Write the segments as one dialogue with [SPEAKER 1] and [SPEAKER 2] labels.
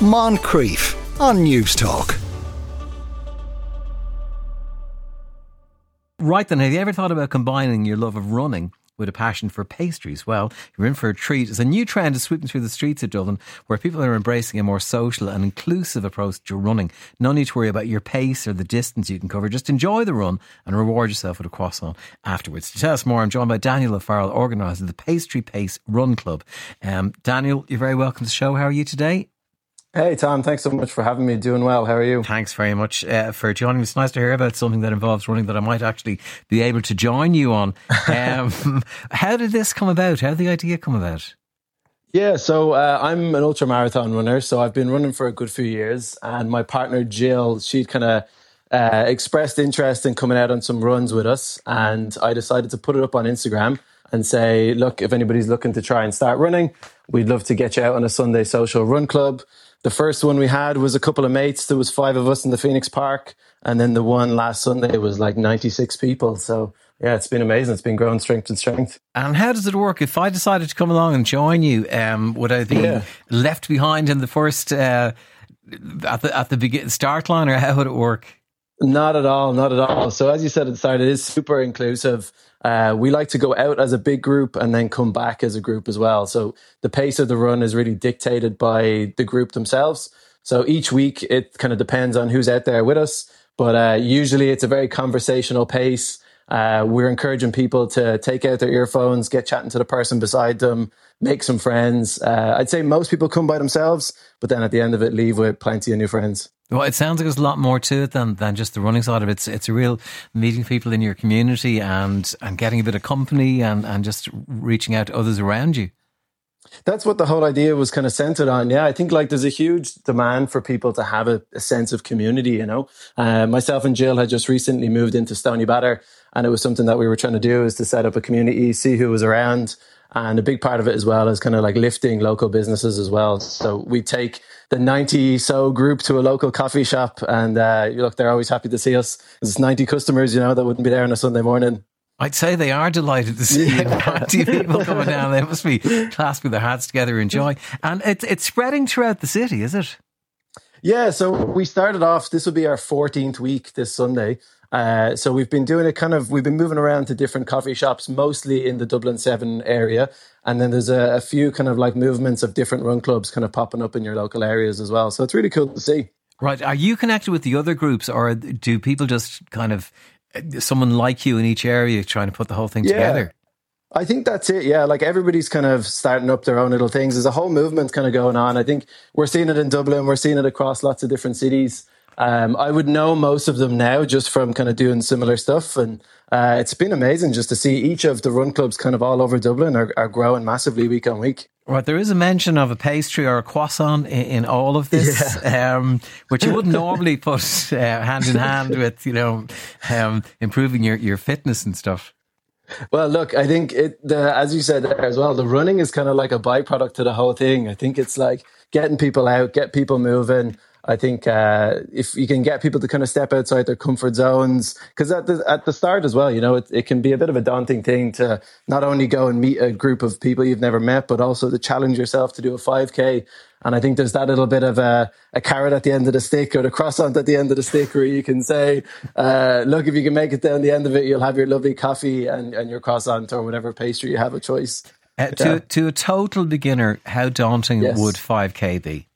[SPEAKER 1] Moncrieff on News Talk.
[SPEAKER 2] Right then, have you ever thought about combining your love of running with a passion for pastries? Well, you're in for a treat. It's a new trend is sweeping through the streets of Dublin where people are embracing a more social and inclusive approach to running. No need to worry about your pace or the distance you can cover. Just enjoy the run and reward yourself with a croissant afterwards. To tell us more, I'm joined by Daniel O'Farrell, organiser of the Pastry Pace Run Club. Um, Daniel, you're very welcome to the show. How are you today?
[SPEAKER 3] Hey, Tom, thanks so much for having me. Doing well. How are you?
[SPEAKER 2] Thanks very much uh, for joining. It's nice to hear about something that involves running that I might actually be able to join you on. Um, how did this come about? How did the idea come about?
[SPEAKER 3] Yeah, so uh, I'm an ultra marathon runner, so I've been running for a good few years, and my partner Jill, she'd kind of uh, expressed interest in coming out on some runs with us, and I decided to put it up on Instagram and say, look, if anybody's looking to try and start running, we'd love to get you out on a Sunday social run club. The first one we had was a couple of mates. There was five of us in the Phoenix Park, and then the one last Sunday was like 96 people. So yeah, it's been amazing. It's been growing strength and strength.
[SPEAKER 2] And how does it work? If I decided to come along and join you, um, would I be yeah. left behind in the first uh, at the at the begin, start line, or how would it work?
[SPEAKER 3] Not at all, not at all. So as you said at the start, it is super inclusive. Uh, we like to go out as a big group and then come back as a group as well. So the pace of the run is really dictated by the group themselves. So each week it kind of depends on who's out there with us, but uh, usually it's a very conversational pace. Uh, we're encouraging people to take out their earphones, get chatting to the person beside them, make some friends. Uh, I'd say most people come by themselves, but then at the end of it, leave with plenty of new friends.
[SPEAKER 2] Well, it sounds like there's a lot more to it than, than just the running side of it. It's, it's a real meeting people in your community and, and getting a bit of company and, and just reaching out to others around you.
[SPEAKER 3] That's what the whole idea was kind of centered on. Yeah, I think like there's a huge demand for people to have a, a sense of community, you know. Uh, myself and Jill had just recently moved into Stoneybatter and it was something that we were trying to do is to set up a community, see who was around. And a big part of it as well is kind of like lifting local businesses as well. So we take the 90 so group to a local coffee shop and uh, look, they're always happy to see us. There's 90 customers, you know, that wouldn't be there on a Sunday morning.
[SPEAKER 2] I'd say they are delighted to see yeah. 90 people coming down. They must be clasping their hands together, enjoying. And it's, it's spreading throughout the city, is it?
[SPEAKER 3] Yeah, so we started off, this will be our 14th week this Sunday. Uh, so we've been doing it kind of, we've been moving around to different coffee shops, mostly in the Dublin 7 area. And then there's a, a, few kind of like movements of different run clubs kind of popping up in your local areas as well. So it's really cool to see.
[SPEAKER 2] Right. Are you connected with the other groups or do people just kind of, someone like you in each area trying to put the whole thing yeah. together?
[SPEAKER 3] I think that's it. Yeah. Like everybody's kind of starting up their own little things. There's a whole movement kind of going on. I think we're seeing it in Dublin. We're seeing it across lots of different cities. Um, I would know most of them now just from kind of doing similar stuff. And uh, it's been amazing just to see each of the run clubs kind of all over Dublin are, are growing massively week on week.
[SPEAKER 2] Right, there is a mention of a pastry or a croissant in, in all of this, yeah. um, which you wouldn't normally put uh, hand in hand with, you know, um, improving your, your fitness and stuff.
[SPEAKER 3] Well, look, I think it, the, as you said there as well, the running is kind of like a byproduct to the whole thing. I think it's like getting people out, get people moving, I think uh, if you can get people to kind of step outside their comfort zones, because at the at the start as well, you know, it, it can be a bit of a daunting thing to not only go and meet a group of people you've never met, but also to challenge yourself to do a 5K. And I think there's that little bit of a, a carrot at the end of the stick or the croissant at the end of the stick where you can say, uh, look, if you can make it down the end of it, you'll have your lovely coffee and, and your croissant or whatever pastry you have a choice.
[SPEAKER 2] Uh, to, yeah. to a total beginner, how daunting yes. would 5K be?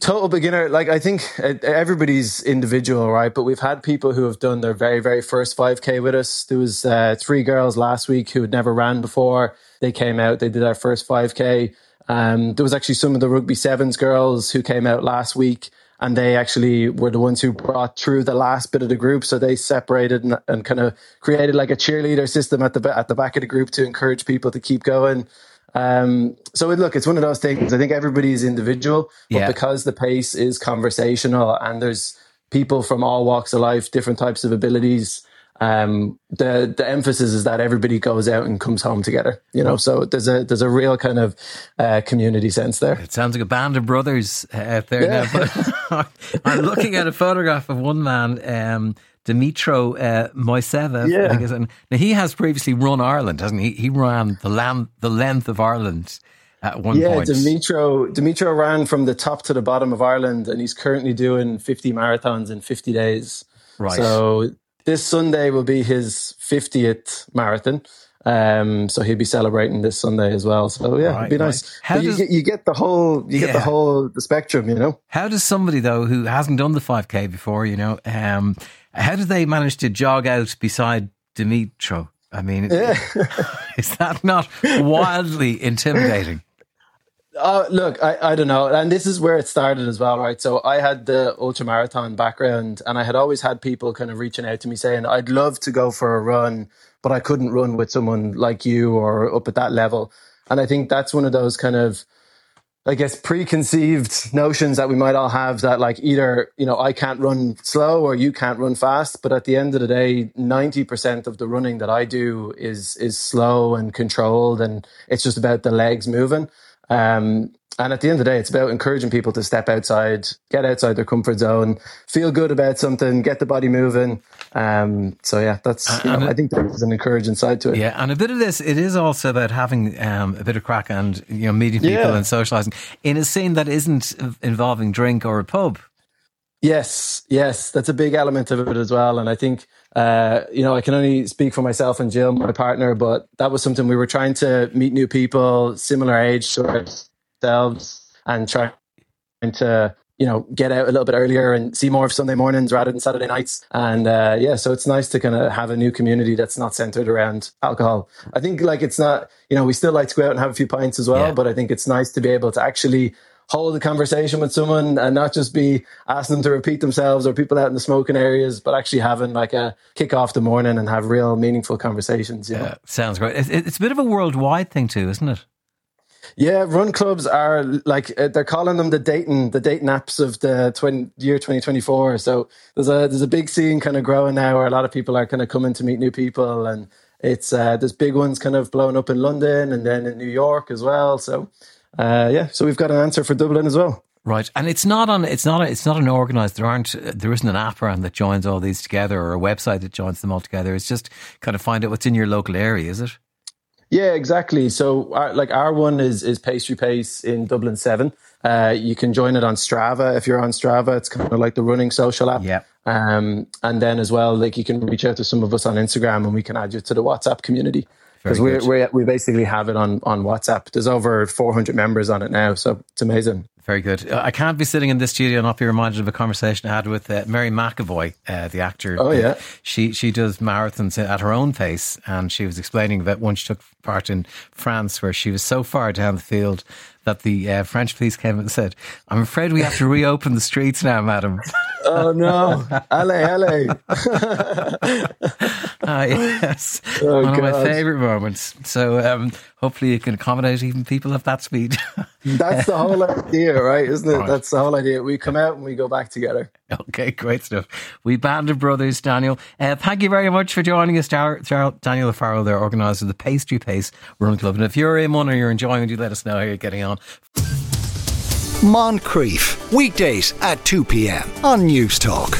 [SPEAKER 3] Total beginner like i think everybody's individual right? But we've had people who have done their very very first 5k with us. There was uh, three girls last week who had never ran before. They came out they did our first 5k um, there was actually some of the rugby sevens girls who came out last week and they actually were the ones who brought through the last bit of the group. So they separated and, and kind of created like a cheerleader system at the at the back of the group to encourage people to keep going um, so it, look, it's one of those things. I think everybody is individual, but yeah. because the pace is conversational and there's people from all walks of life, different types of abilities, um, the the emphasis is that everybody goes out and comes home together. You know, so there's a there's a real kind of uh, community sense there.
[SPEAKER 2] It sounds like a band of brothers out there yeah. now. But I'm looking at a photograph of one man. Um, Dimitro uh, Moiseev. Yeah. Now he has previously run Ireland, hasn't he? He ran the land, the length of Ireland. at one
[SPEAKER 3] yeah,
[SPEAKER 2] point.
[SPEAKER 3] Dimitro Dimitro ran from the top to the bottom of Ireland, and he's currently doing 50 marathons in 50 days.
[SPEAKER 2] Right.
[SPEAKER 3] So this Sunday will be his 50th marathon. Um, so he'll be celebrating this Sunday as well. So yeah,
[SPEAKER 2] Right,
[SPEAKER 3] it'd be nice.
[SPEAKER 2] right. How
[SPEAKER 3] But you,
[SPEAKER 2] does-
[SPEAKER 3] get, you get the whole, you get the whole the spectrum, you know.
[SPEAKER 2] How does somebody though who hasn't done the 5k before, you know, um, how do they manage to jog out beside Dimitro? I mean, is that not wildly intimidating?
[SPEAKER 3] Uh, look, I, I don't know. And this is where it started as well, right? So I had the ultra marathon background and I had always had people kind of reaching out to me saying, I'd love to go for a run, but I couldn't run with someone like you or up at that level. And I think that's one of those kind of, I guess, preconceived notions that we might all have that like either, you know, I can't run slow or you can't run fast. But at the end of the day, 90% of the running that I do is, is slow and controlled and it's just about the legs moving. Um, and at the end of the day, it's about encouraging people to step outside, get outside their comfort zone, feel good about something, get the body moving. Um, so yeah, that's, you know, I think there's an encouraging side to it.
[SPEAKER 2] Yeah, and a bit of this, it is also about having um, a bit of crack and you know meeting people
[SPEAKER 3] Yeah.
[SPEAKER 2] and socialising in a scene that isn't involving drink or a pub.
[SPEAKER 3] Yes, yes, that's a big element of it as well. And I think, uh, you know, I can only speak for myself and Jill, my partner, but that was something we were trying to meet new people, similar age to ourselves, and try trying to, you know, get out a little bit earlier and see more of Sunday mornings rather than Saturday nights. And uh, yeah, so it's nice to kind of have a new community that's not centered around alcohol. I think like it's not, you know, we still like to go out and have a few pints as well,
[SPEAKER 2] Yeah.
[SPEAKER 3] but I think it's nice to be able to actually hold a conversation with someone and not just be asking them to repeat themselves or people out in the smoking areas, but actually having like a kick off the morning and have real meaningful conversations. You know?
[SPEAKER 2] Uh, sounds great. It, it's a bit of a worldwide thing too, isn't it?
[SPEAKER 3] Yeah, run clubs are like uh, they're calling them the dating, the dating apps of the 20, year twenty twenty four. So there's a there's a big scene kind of growing now where a lot of people are kind of coming to meet new people, and it's uh, there's big ones kind of blowing up in London and then in New York as well. So uh, yeah, so we've got an answer for Dublin as well.
[SPEAKER 2] Right, and it's not on. It's not. It's not an organised. There aren't. There isn't an app around that joins all these together, or a website that joins them all together. It's just kind of find out what's in your local area. Is it?
[SPEAKER 3] Yeah, exactly. So, our, like our one is is Pastry Pace in Dublin Seven. Uh, you can join it on Strava if you're on Strava. It's kind of like the running social app.
[SPEAKER 2] Yeah.
[SPEAKER 3] Um, and then as well, like you can reach out to some of us on Instagram, and we can add you to the WhatsApp community because we we we basically have it on on WhatsApp. There's over 400 members on it now, so it's amazing.
[SPEAKER 2] Very good. Uh, I can't be sitting in this studio and not be reminded of a conversation I had with uh, Mary McEvoy, uh, the actor.
[SPEAKER 3] Oh, yeah.
[SPEAKER 2] She she does marathons at her own pace, and she was explaining that when she took part in France, where she was so far down the field that the uh, French police came and said, "I'm afraid we have to reopen the streets now, madam."
[SPEAKER 3] Oh no, allez, allez.
[SPEAKER 2] Ah, yes,
[SPEAKER 3] Oh,
[SPEAKER 2] one of my favourite moments. So um, hopefully you can accommodate even people of that speed.
[SPEAKER 3] That's the whole idea, right? Isn't it?
[SPEAKER 2] Right.
[SPEAKER 3] That's the whole idea. We come out and we go back together.
[SPEAKER 2] Okay, great stuff. We banded brothers, Daniel. Uh, thank you very much for joining us, Dar- Dar- Daniel O'Farrell, there, organiser of the Pastry Pace Run Club. And if you're in one or you're enjoying it, you let us know how you're getting on.
[SPEAKER 1] Moncrieff, weekdays at 2 p.m. on News Talk.